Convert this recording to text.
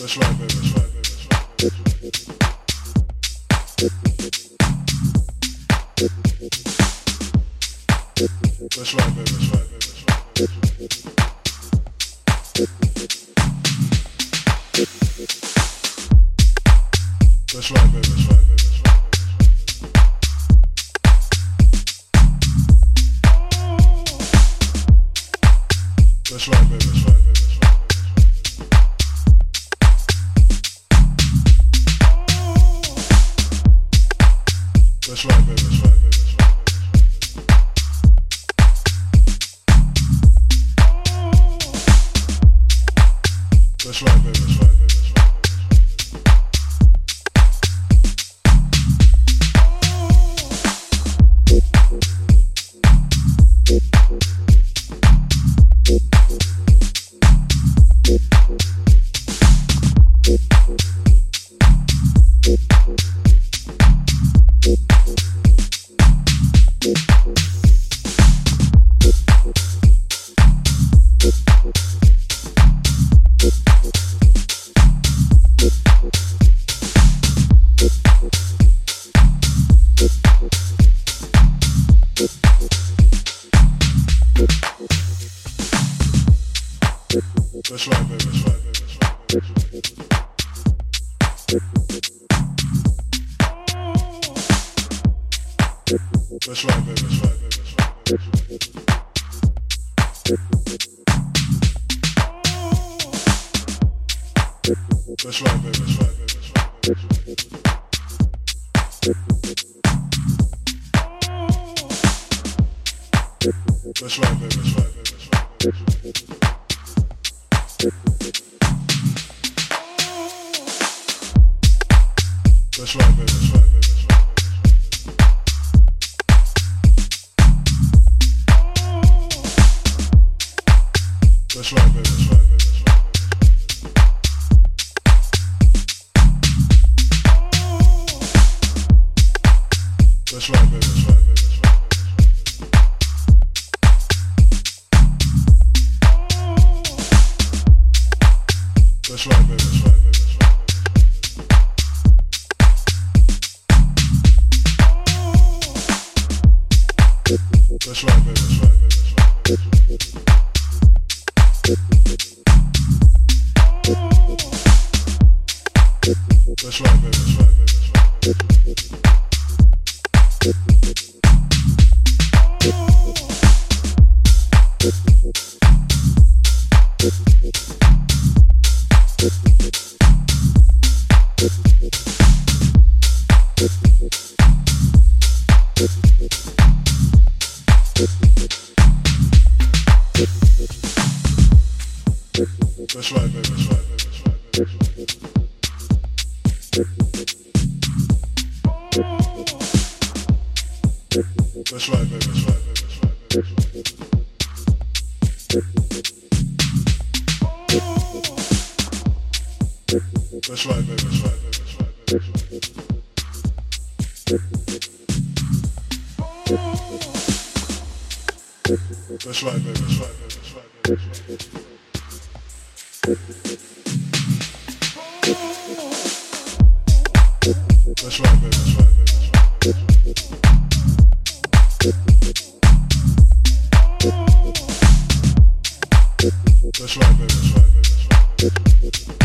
That's right, baby. That's right, baby. That's right, baby. That's right. That's right, baby. That's right, baby. That's right, baby. That's right, baby. That's right, baby. That's right, baby. That's right. That's right, baby. That's right, baby. That's right, baby. That's right, baby. That's right, baby. That's right, baby. That's right, baby. That's right, baby. That's right, baby. That's right, baby.